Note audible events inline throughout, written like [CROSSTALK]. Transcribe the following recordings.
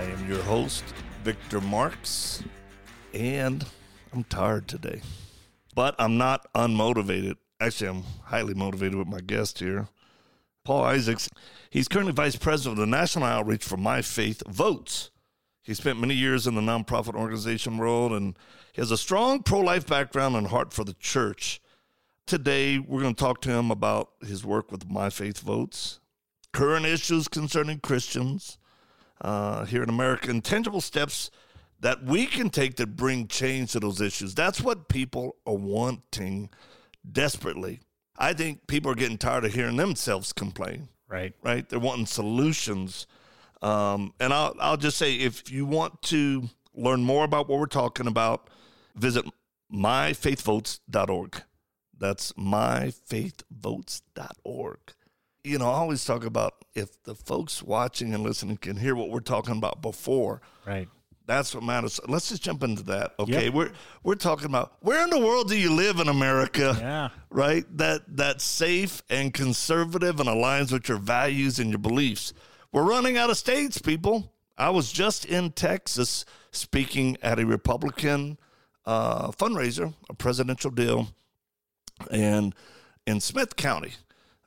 I am your host, Victor Marx, and I'm tired today. But I'm not unmotivated. Actually, I'm highly motivated with my guest here, Paul Isaacs. He's currently vice president of the national outreach for My Faith Votes. He spent many years in the nonprofit organization world and he has a strong pro life background and heart for the church. Today, we're going to talk to him about his work with My Faith Votes, current issues concerning Christians, uh, here in America and tangible steps that we can take to bring change to those issues. That's what people are wanting desperately. I think people are getting tired of hearing themselves complain. Right. Right. They're wanting solutions. Um, and I'll, I'll just say if you want to learn more about what we're talking about, visit myfaithvotes.org. That's myfaithvotes.org you know, I always talk about if the folks watching and listening can hear what we're talking about before. Right. That's what matters. Let's just jump into that. Okay. Yep. We're we're talking about where in the world do you live in America? Yeah. Right? That that's safe and conservative and aligns with your values and your beliefs. We're running out of states, people. I was just in Texas speaking at a Republican uh, fundraiser, a presidential deal, and in Smith County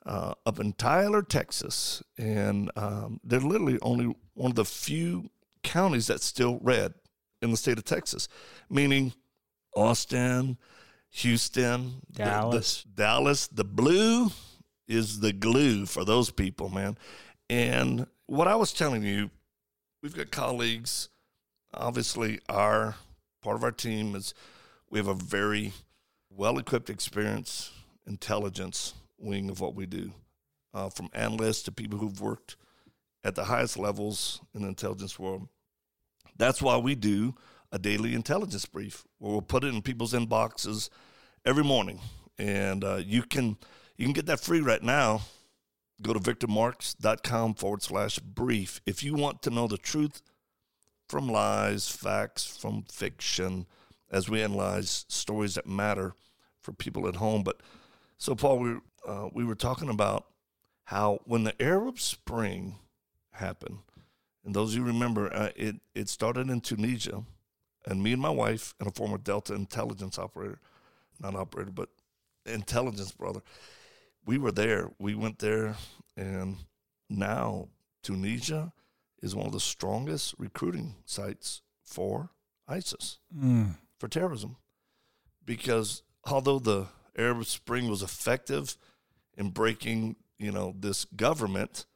uh, up in Tyler, Texas, and um, they're literally only one of the few counties that's still red in the state of Texas, meaning Austin, Houston, Dallas, the, the, Dallas. The blue is the glue for those people, man. And what I was telling you, we've got colleagues. Obviously, our part of our team is we have a very well equipped experience, intelligence wing of what we do, uh, from analysts to people who've worked at the highest levels in the intelligence world. That's why we do a daily intelligence brief where we'll put it in people's inboxes every morning, and uh, you can you can get that free right now. Go to victormarx.com forward slash brief if you want to know the truth from lies, facts from fiction, as we analyze stories that matter for people at home. But so, Paul, we uh, we were talking about how when the Arab Spring happened, and those of you remember, uh, it it started in Tunisia, and me and my wife and a former Delta intelligence operator, not operator, but intelligence brother, we were there. We went there, and now Tunisia is one of the strongest recruiting sites for ISIS mm. for terrorism, because although the Arab Spring was effective in breaking, you know, this government,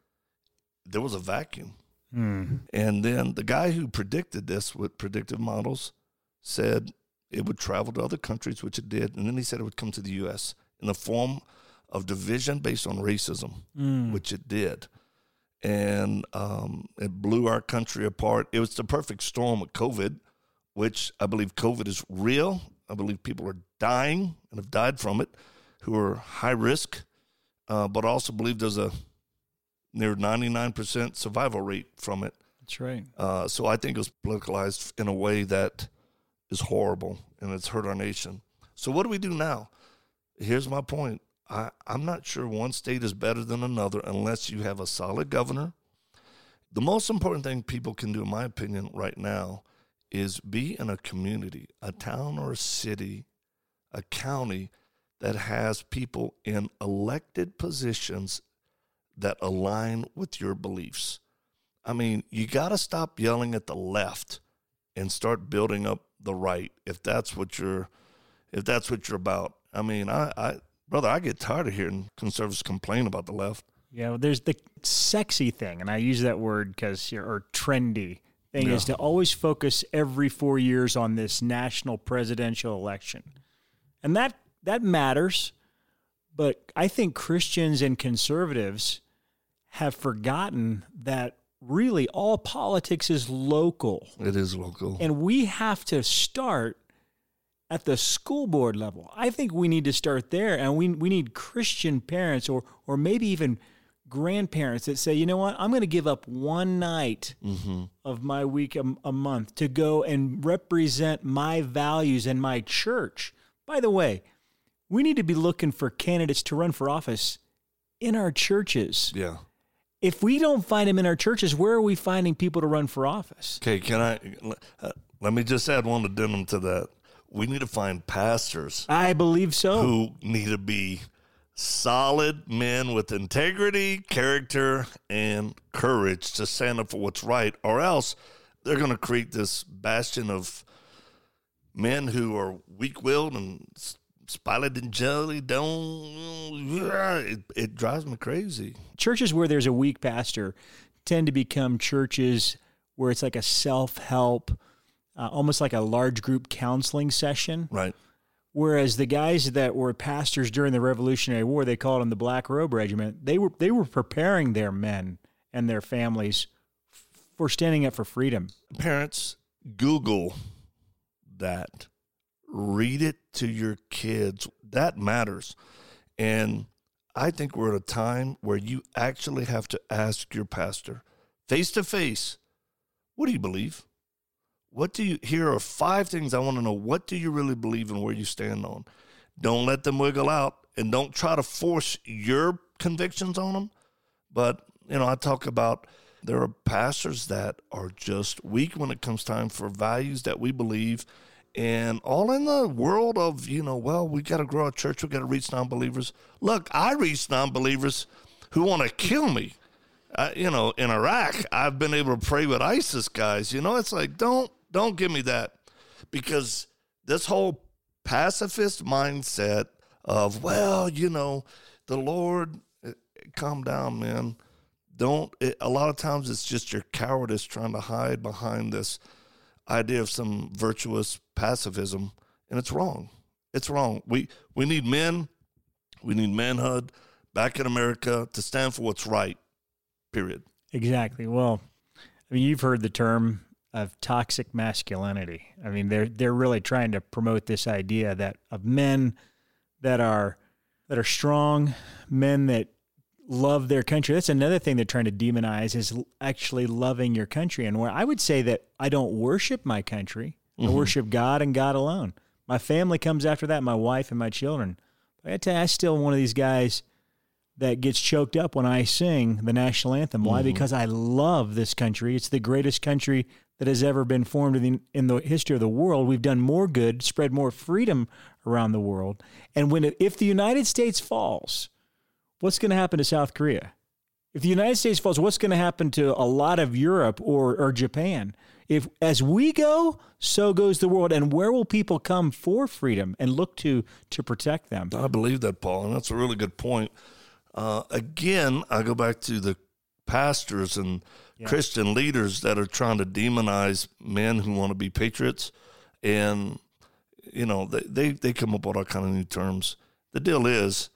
there was a vacuum. Mm. And then the guy who predicted this with predictive models said it would travel to other countries, which it did. And then he said it would come to the U.S. in the form of division based on racism, mm. which it did. And um, it blew our country apart. It was the perfect storm with COVID, which I believe COVID is real. I believe people are dying and have died from it who are high risk, uh, but also believe there's a near 99% survival rate from it. That's right. Uh, so I think it was politicalized in a way that is horrible and it's hurt our nation. So what do we do now? Here's my point. I, I'm not sure one state is better than another unless you have a solid governor. The most important thing people can do, in my opinion, right now is be in a community, a town or a city, a county that has people in elected positions that align with your beliefs. I mean, you got to stop yelling at the left and start building up the right if that's what you're if that's what you're about. I mean, I, I brother, I get tired of hearing conservatives complain about the left. Yeah, well, there's the sexy thing, and I use that word because or trendy thing Yeah. is to always focus every four years on this national presidential election, and that that matters. But I think Christians and conservatives have forgotten that really all politics is local. It is local. And we have to start at the school board level. I think we need to start there and we we need Christian parents or or maybe even grandparents that say, "You know what? I'm going to give up one night mm-hmm. of my week a, a month to go and represent my values and my church." By the way, we need to be looking for candidates to run for office in our churches. Yeah. If we don't find them in our churches, where are we finding people to run for office? Okay, can I uh, let me just add one addendum to that. We need to find pastors. I believe so. Who need to be solid men with integrity, character, and courage to stand up for what's right, or else they're going to create this bastion of men who are weak willed and spotted and jelly don't it, it drives me crazy. Churches where there's a weak pastor tend to become churches where it's like a self-help uh, almost like a large group counseling session. Right. Whereas the guys that were pastors during the revolutionary war they called them the black robe regiment they were they were preparing their men and their families for standing up for freedom. Parents google that read it to your kids. That matters. And I think we're at a time where you actually have to ask your pastor face to face, what do you believe? What do you here are five things I want to know. What do you really believe and where you stand on? Don't let them wiggle out and don't try to force your convictions on them. But, you know, I talk about there are pastors that are just weak when it comes time for values that we believe and all in the world of you know well we got to grow our church we got to reach non-believers. Look i reach non-believers who want to kill me. You know in iraq i've been able to pray with isis guys. You know it's like don't don't give me that. Because this whole pacifist mindset of well you know the lord eh, calm down man. Don't it, a lot of times it's just your cowardice trying to hide behind this idea of some virtuous pacifism, and it's wrong. It's wrong. We we need men, we need manhood back in America to stand for what's right. Period. Exactly. Well, I mean, you've heard the term of toxic masculinity. I mean, they're they're really trying to promote this idea that of men that are that are strong, men that love their country. That's another thing they're trying to demonize is actually loving your country. And where I would say that I don't worship my country, mm-hmm. I worship God and God alone. My family comes after that, my wife and my children. But I tell you, I still one of these guys that gets choked up when I sing the national anthem. Why? Mm-hmm. Because I love this country. It's the greatest country that has ever been formed in the, in the history of the world. We've done more good, spread more freedom around the world. And when if the United States falls, what's going to happen to South Korea? If the United States falls, what's going to happen to a lot of Europe or, or Japan? If as we go, so goes the world. And where will people come for freedom and look to to protect them? I believe that, Paul, and that's a really good point. Uh, again, I go back to the pastors and yeah. Christian leaders that are trying to demonize men who want to be patriots, and you know they they, they come up with all kind of new terms. The deal is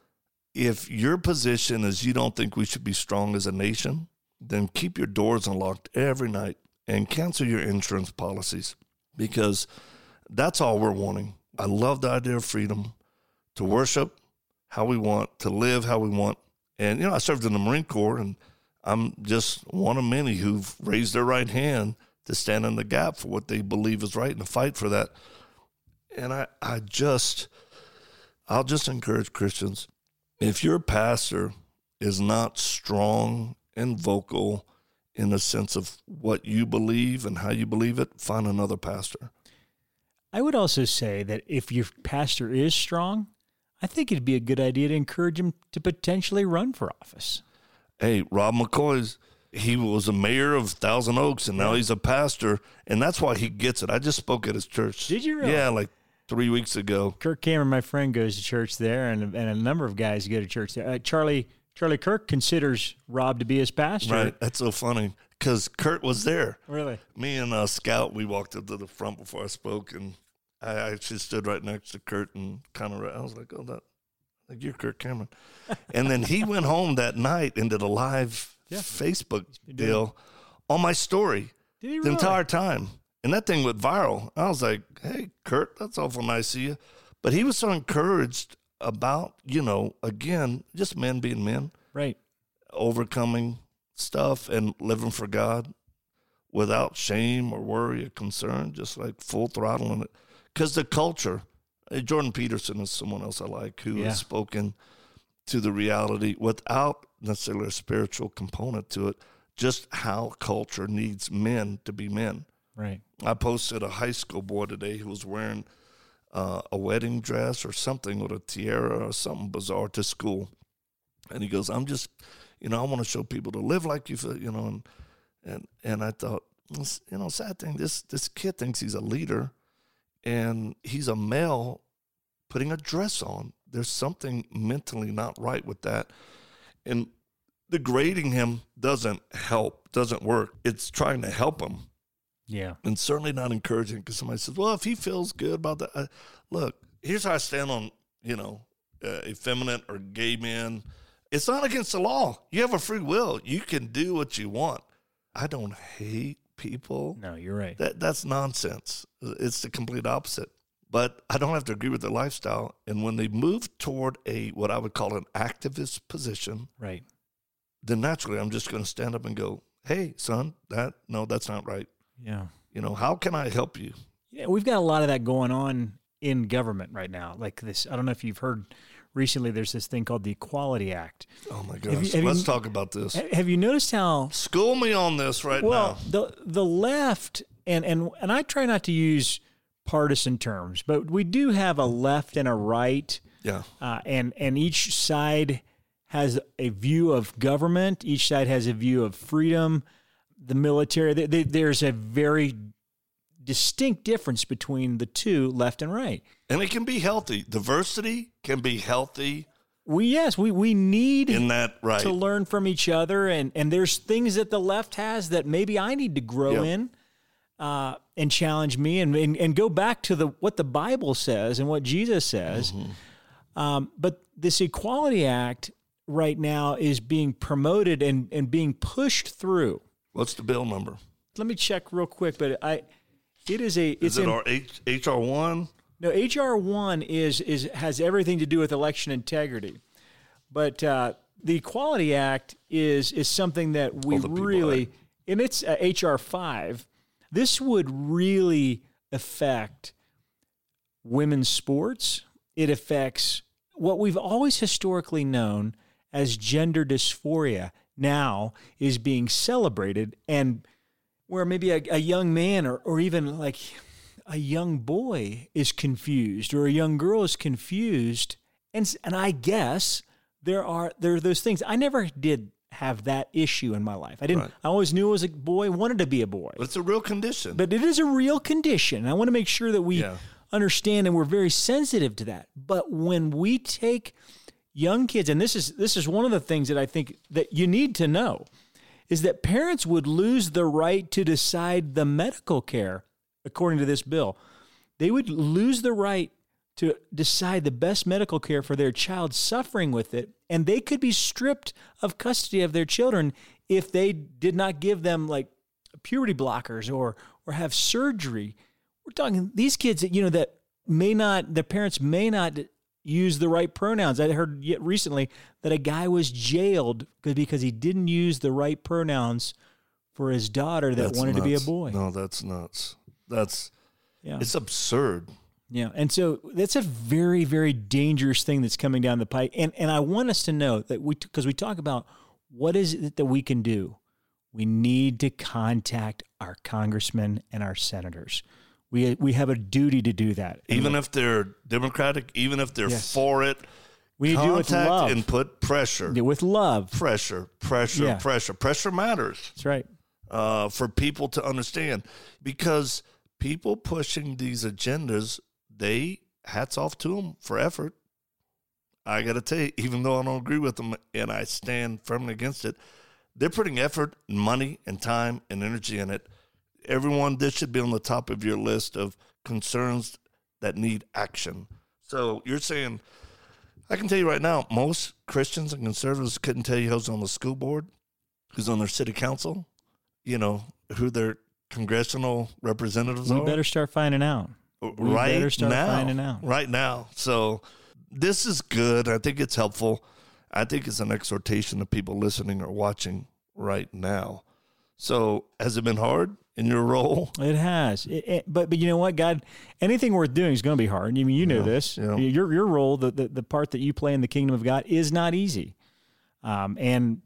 if your position is you don't think we should be strong as a nation, then keep your doors unlocked every night and cancel your insurance policies because that's all we're wanting. I love the idea of freedom to worship how we want, to live how we want. And, you know, I served in the Marine Corps and I'm just one of many who've raised their right hand to stand in the gap for what they believe is right and to fight for that. And I, I just, I'll just encourage Christians if your pastor is not strong and vocal in the sense of what you believe and how you believe it, find another pastor. I would also say that if your pastor is strong, I think it'd be a good idea to encourage him to potentially run for office. Hey, Rob McCoy's he was a mayor of Thousand Oaks and now he's a pastor, and that's why he gets it. I just spoke at his church. Did you really? Yeah, like three weeks ago. Kirk Cameron, my friend, goes to church there, and and a number of guys go to church there. Uh, Charlie Charlie Kirk considers Rob to be his pastor. Right. That's so funny because Kirk was there. Really? Me and uh, Scout, we walked up to the front before I spoke, and I actually stood right next to Kirk and kind of I was like, oh, that like you're Kirk Cameron. [LAUGHS] and then he went home that night and did a live yeah. Facebook deal on my story Did he the really? entire time. And that thing went viral. I was like, hey, Kirk, that's awful nice of you. But he was so encouraged about, you know, again, just men being men, right. overcoming stuff and living for God without shame or worry or concern, just like full throttle in it. Because the culture, uh, Jordan Peterson is someone else I like who Yeah. has spoken to the reality without necessarily a spiritual component to it, just how culture needs men to be men. Right. I posted a high school boy today who was wearing uh, a wedding dress or something with a tiara or something bizarre to school, and he goes, "I'm just, you know, I want to show people to live like you, feel, you know." And and and I thought, you know, sad thing. This this kid thinks he's a leader, and he's a male putting a dress on. There's something mentally not right with that, and degrading him doesn't help, doesn't work. It's trying to help him Yeah. and certainly not encouraging because somebody says, "Well, if he feels good about that, uh, look, here's how I stand on you know uh, effeminate or gay men. It's not against the law. You have a free will. You can do what you want. I don't hate people. No, you're right. That that's nonsense. It's the complete opposite. But I don't have to agree with their lifestyle. And when they move toward a what I would call an activist position, right. then naturally I'm just going to stand up and go, "Hey, son, that no, that's not right." Yeah. You know, how can I help you? Yeah, we've got a lot of that going on in government right now. Like this, I don't know if you've heard recently. There's this thing called the Equality Act. Oh my you- gosh. have you- Let's talk about this. Have you noticed how School me on this right well now. the the left and and and I try not to use partisan terms, but we do have a left and a right, Yeah. uh, and and each side has a view of government. Each side has a view of freedom, the military. Th- th- There's a very distinct difference between the two, left and right. And it can be healthy. Diversity can be healthy We yes, we we need in that right. to learn from each other and and there's things that the left has that maybe I need to grow Yeah. in uh, and challenge me and, and and go back to the what the Bible says and what Jesus says. Mm-hmm. Um, but this Equality Act right now is being promoted and and being pushed through. What's the bill number? Let me check real quick, but I it is a it's Is it in, our H, HR one? no, HR one is is has everything to do with election integrity, but uh, the Equality Act is is something that we All the people, really, right? and it's uh, HR five. This would really affect women's sports. It affects what we've always historically known as gender dysphoria. Now is being celebrated, and where maybe a, a young man or, or even like a young boy is confused or a young girl is confused and and I guess there are there are those things I never did have that issue in my life. I didn't Right. I always knew as a boy wanted to be a boy. But it's a real condition. But it is a real condition. I want to make sure that we Yeah. understand and we're very sensitive to that. But when we take young kids, and this is this is one of the things that I think that you need to know, is that parents would lose the right to decide the medical care, according to this bill. They would lose the right to decide the best medical care for their child suffering with it, and they could be stripped of custody of their children if they did not give them like puberty blockers or or have surgery. We're talking these kids that you know that may not the parents may not use the right pronouns. I heard yet recently that a guy was jailed because he didn't use the right pronouns for his daughter that That's wanted to be a boy. No, that's nuts. That's Yeah. it's absurd. Yeah, and so that's a very, very dangerous thing that's coming down the pike. And and I want us to know that we because we talk about what is it that we can do. We need to contact our congressmen and our senators. We we have a duty to do that. Even if they're Democratic, even if they're Yes. for it, we do it with contact love, and put pressure. With love. Pressure, pressure, Yeah. pressure. Pressure matters. That's right. uh, for people to understand because people pushing these agendas, they hats off to them for effort. I got to tell you, even though I don't agree with them and I stand firmly against it, they're putting effort, and money, and time and energy in it. Everyone, this should be on the top of your list of concerns that need action. So you're saying, I can tell you right now, most Christians and conservatives couldn't tell you who's on the school board, who's on their city council, you know, who their congressional representatives We are? better start finding out. Uh, we right better start now. finding out. Right now. So this is good. I think it's helpful. I think it's an exhortation to people listening or watching right now. So has it been hard in your role? It has, It- it- but but you know what, God, anything worth doing is going to be hard. I mean, you know Yeah, this. yeah. Your your role, the, the the part that you play in the kingdom of God, is not easy. Um, and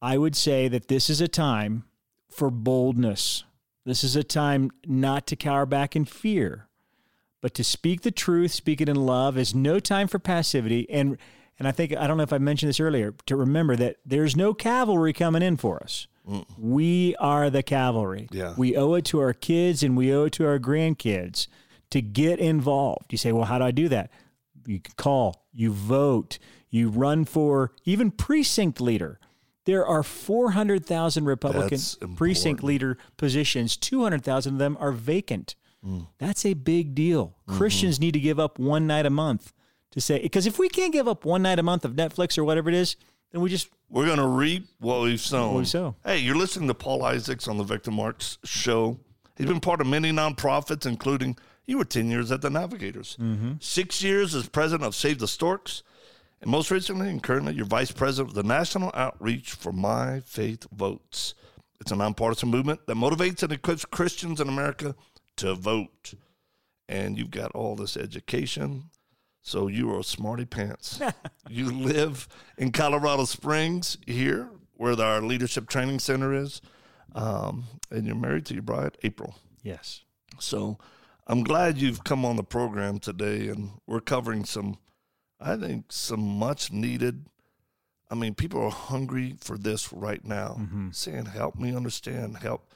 I would say that this is a time for boldness. This is a time not to cower back in fear, but to speak the truth, speak it in love. Is no time for passivity. And and I think I don't know if I mentioned this earlier. To remember that there's no cavalry coming in for us. We are the cavalry. Yeah. We owe it to our kids and we owe it to our grandkids to get involved. You say, well, how do I do that? You call, you vote, you run for even precinct leader. There are 400,000 Republican precinct leader positions. 200,000 of them are vacant. Mm. That's a big deal. Mm-hmm. Christians need to give up one night a month to say, because if we can't give up one night a month of Netflix or whatever it is, then we just, We're going to reap what we've sown. What we've sown. Hey, you're listening to Paul Isaacs on the Victor Marx show. He's been part of many nonprofits, including you were 10 years at the Navigators, Mm-hmm. six years as president of Save the Storks, and most recently and currently you're vice president of the National Outreach for My Faith Votes. It's a nonpartisan movement that motivates and equips Christians in America to vote. And you've got all this education. So you are a smarty pants. [LAUGHS] you live in Colorado Springs here, where our leadership training center is, um, and you're married to your bride, April. yes. So I'm glad you've come on the program today, and we're covering some, I think, some much needed. I mean, people are hungry for this right now, saying, "Help me understand. Help.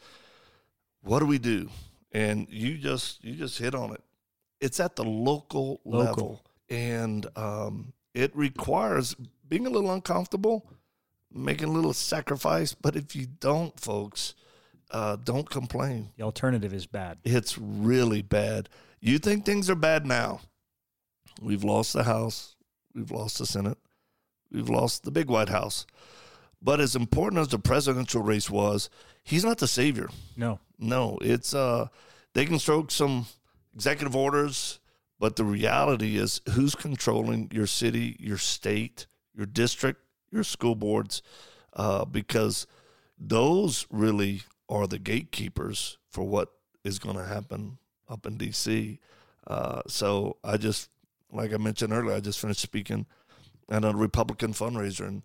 What do we do?" And you just you just hit on it. It's at the local, Local. level, and um, it requires being a little uncomfortable, making a little sacrifice. But if you don't, folks, uh, don't complain. The alternative is bad. It's really bad. You think things are bad now. We've lost the House. We've lost the Senate. We've lost the big White House. But as important as the presidential race was, he's not the savior. No. No, it's uh they can stroke some executive orders, but the reality is who's controlling your city, your state, your district, your school boards, uh, because those really are the gatekeepers for what is going to happen up in D.C. Uh, so I just, like I mentioned earlier, I just finished speaking at a Republican fundraiser, and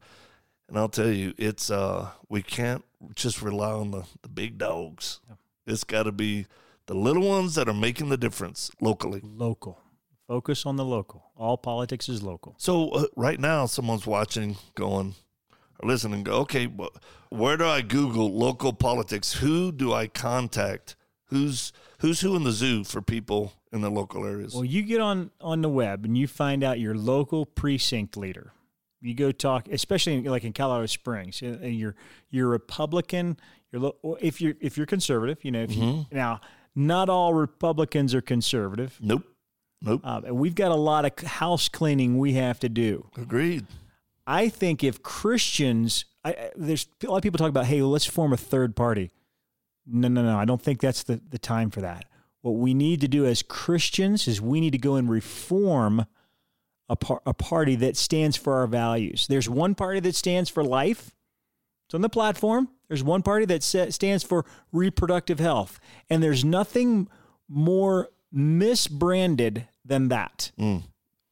and I'll tell you, it's uh, we can't just rely on the, the big dogs. It's got to be the little ones that are making the difference locally. Local. Focus on the local. All politics is local. So uh, right now, someone's watching, going or listening, go, okay, wh- where do I Google local politics? Who do I contact? Who's who's who in the zoo for people in the local areas? Well, you get on on the web and you find out your local precinct leader. You go talk, especially in, like in Colorado Springs, and you're you're Republican. You're if you're if you're conservative, you know. If you, now, not all Republicans are conservative, nope, nope. uh, and we've got a lot of house cleaning we have to do. Agreed. I think if Christians, I, there's a lot of people talk about, hey, let's form a third party. No, no, no. I don't think that's the, the time for that. What we need to do as Christians is we need to go and reform a, par- a party that stands for our values. There's one party that stands for life. It's on the platform. There's one party that sa- stands for reproductive health. And there's nothing more misbranded than that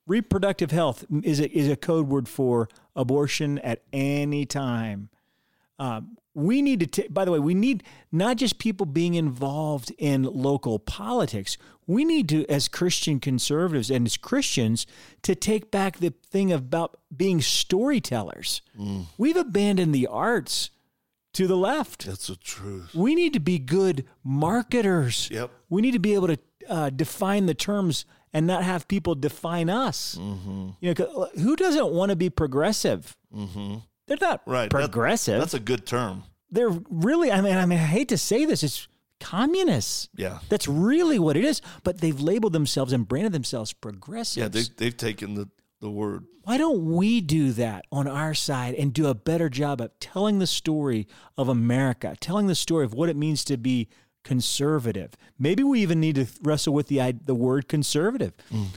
reproductive health is a, is a code word for abortion at any time. Um, we need to, ta- by the way, we need not just people being involved in local politics. We need to, as Christian conservatives and as Christians, to take back the thing about being storytellers. We've abandoned the arts to the left. That's the truth. We need to be good marketers. Yep. We need to be able to uh, define the terms and not have people define us. Mm-hmm. You know, 'cause who doesn't want to be progressive? Mm-hmm. They're not Right. that- progressive. that's a good term. They're really. I mean, I mean, I hate to say this. It's communists. Yeah. That's really what it is. But they've labeled themselves and branded themselves progressives. Yeah. They, they've taken the the word. Why don't we do that on our side and do a better job of telling the story of America, telling the story of what it means to be conservative? Maybe we even need to wrestle with the the word conservative. Mm.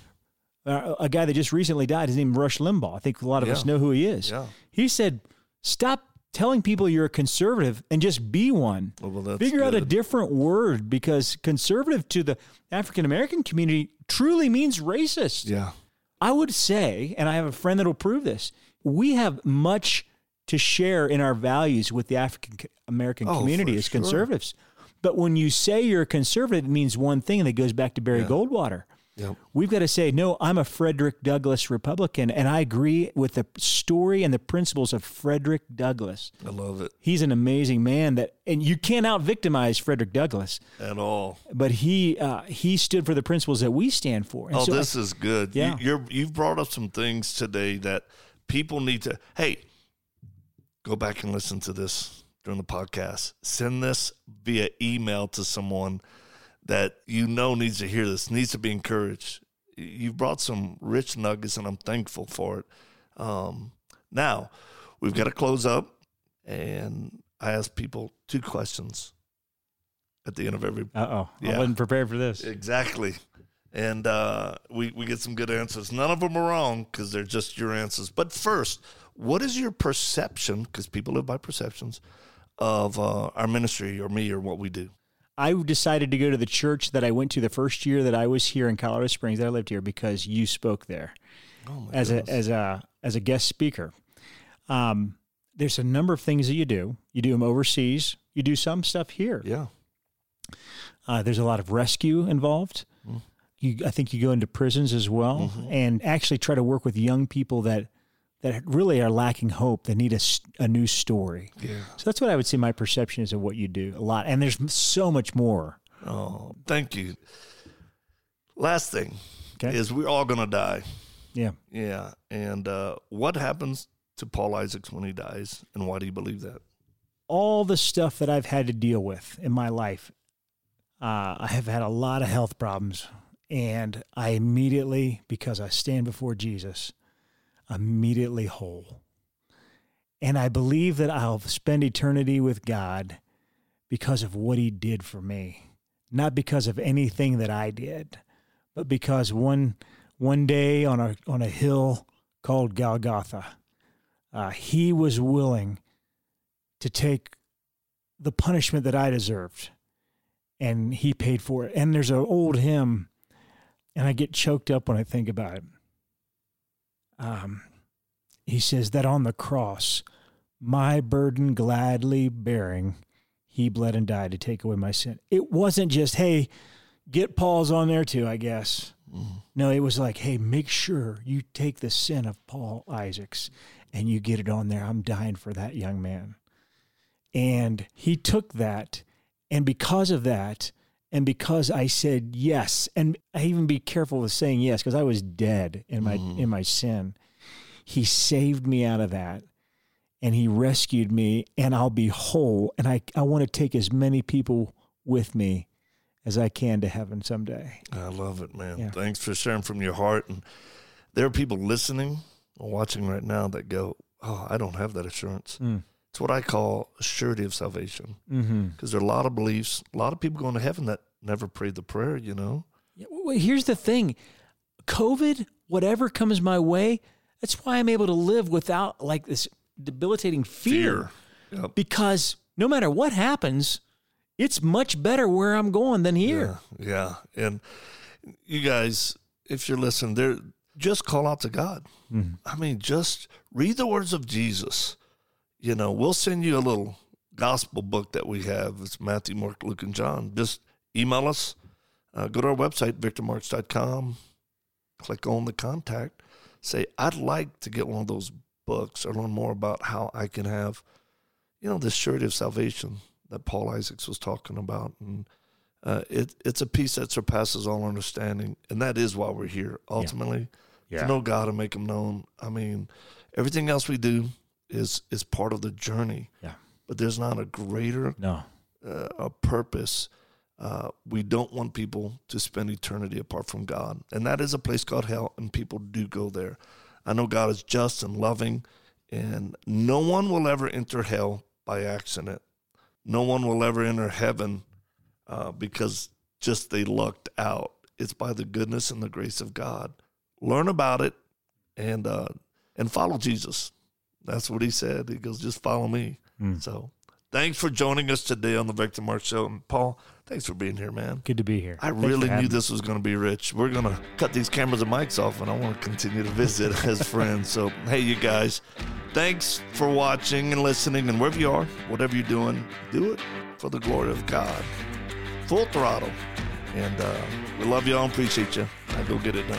Uh, a guy that just recently died, his name is Rush Limbaugh. I think a lot of yeah. us know who he is. Yeah. He said, "Stop telling people you're a conservative and just be one. Oh, well, Figure good. out a different word because conservative to the African American community truly means racist. Yeah. I would say, and I have a friend that will prove this, we have much to share in our values with the African American oh, community as sure. conservatives. But when you say you're a conservative, it means one thing, and it goes back to Barry yeah. Goldwater. Yep. We've got to say, no, I'm a Frederick Douglass Republican, and I agree with the story and the principles of Frederick Douglass. I love it. He's an amazing man that, and you can't out victimize Frederick Douglass at all. But he uh, he stood for the principles that we stand for. And oh, so this I, is good. Yeah, you, you're you've brought up some things today that people need to. Hey, go back and listen to this during the podcast. Send this via email to someone that you know needs to hear this, needs to be encouraged. You've brought some rich nuggets, and I'm thankful for it. Um, now, we've got to close up, and I ask people two questions at the end of every. Uh oh, yeah. I wasn't prepared for this. Exactly, and uh, we we get some good answers. None of them are wrong because they're just your answers. But first, what is your perception? Because people live by perceptions of uh, our ministry or me or what we do. I decided to go to the church that I went to the first year that I was here in Colorado Springs. I lived here because you spoke there oh as goodness. a as a as a guest speaker. Um, there's a number of things that you do. You do them overseas. You do some stuff here. Yeah. Uh, there's a lot of rescue involved. Mm. You, I think you go into prisons as well, mm-hmm. and actually try to work with young people that that really are lacking hope that need a, a new story. Yeah. So that's what I would say my perception is of what you do a lot. And there's so much more. Oh, thank you. Last thing okay. is we're all going to die. Yeah. Yeah. And uh, what happens to Paul Isaacs when he dies? And why do you believe that? All the stuff that I've had to deal with in my life, uh, I have had a lot of health problems. And I immediately, because I stand before Jesus, immediately whole. And I believe that I'll spend eternity with God because of what He did for me, not because of anything that I did, but because one one day on a on a hill called Golgotha, uh, He was willing to take the punishment that I deserved, and He paid for it. And there's an old hymn, and I get choked up when I think about it um, he says that on the cross, my burden gladly bearing, he bled and died to take away my sin. It wasn't just, hey, get Paul's on there too, I guess. Mm-hmm. No, it was like, hey, make sure you take the sin of Paul Isaacs and you get it on there. I'm dying for that young man. And he took that. And because of that, and because I said yes, and I even be careful with saying yes because I was dead in my mm. in my sin. He saved me out of that and he rescued me and I'll be whole and I I want to take as many people with me as I can to heaven someday. I love it, man. Yeah. Thanks for sharing from your heart and there are people listening or watching right now that go, "Oh, I don't have that assurance." Mm. It's what I call surety of salvation. Because mm-hmm. there are a lot of beliefs, a lot of people going to heaven that never prayed the prayer, you know? Yeah, well, here's the thing COVID, whatever comes my way, that's why I'm able to live without like this debilitating fear. fear. Yep. Because no matter what happens, it's much better where I'm going than here. Yeah. yeah. And you guys, if you're listening, there just call out to God. Mm-hmm. I mean, just read the words of Jesus you know, we'll send you a little gospel book that we have. It's Matthew, Mark, Luke, and John. Just email us. Uh, go to our website, victormarx.com. Click on the contact. Say, I'd like to get one of those books or learn more about how I can have, you know, this surety of salvation that Paul Isaacs was talking about. And uh, it, it's a peace that surpasses all understanding. And that is why we're here, ultimately. Yeah. Yeah. To know God and make him known. I mean, everything else we do, is is part of the journey. Yeah. But there's not a greater no uh, a purpose. Uh, we don't want people to spend eternity apart from God, and that is a place called hell, and people do go there. I know God is just and loving, and no one will ever enter hell by accident. No one will ever enter heaven uh, because just they lucked out. It's by the goodness and the grace of God. Learn about it and uh, and follow Jesus. That's what he said. He goes, just follow me. Mm. So thanks for joining us today on the Victor Mark Show. And Paul, thanks for being here, man. Good to be here. I thanks really knew this was going to be rich. We're going to cut these cameras and mics off, and I want to continue to visit [LAUGHS] as friends. So, hey, you guys, thanks for watching and listening. And wherever you are, whatever you're doing, do it for the glory of God. Full throttle. And uh, we love y'all and appreciate you. I go get it done.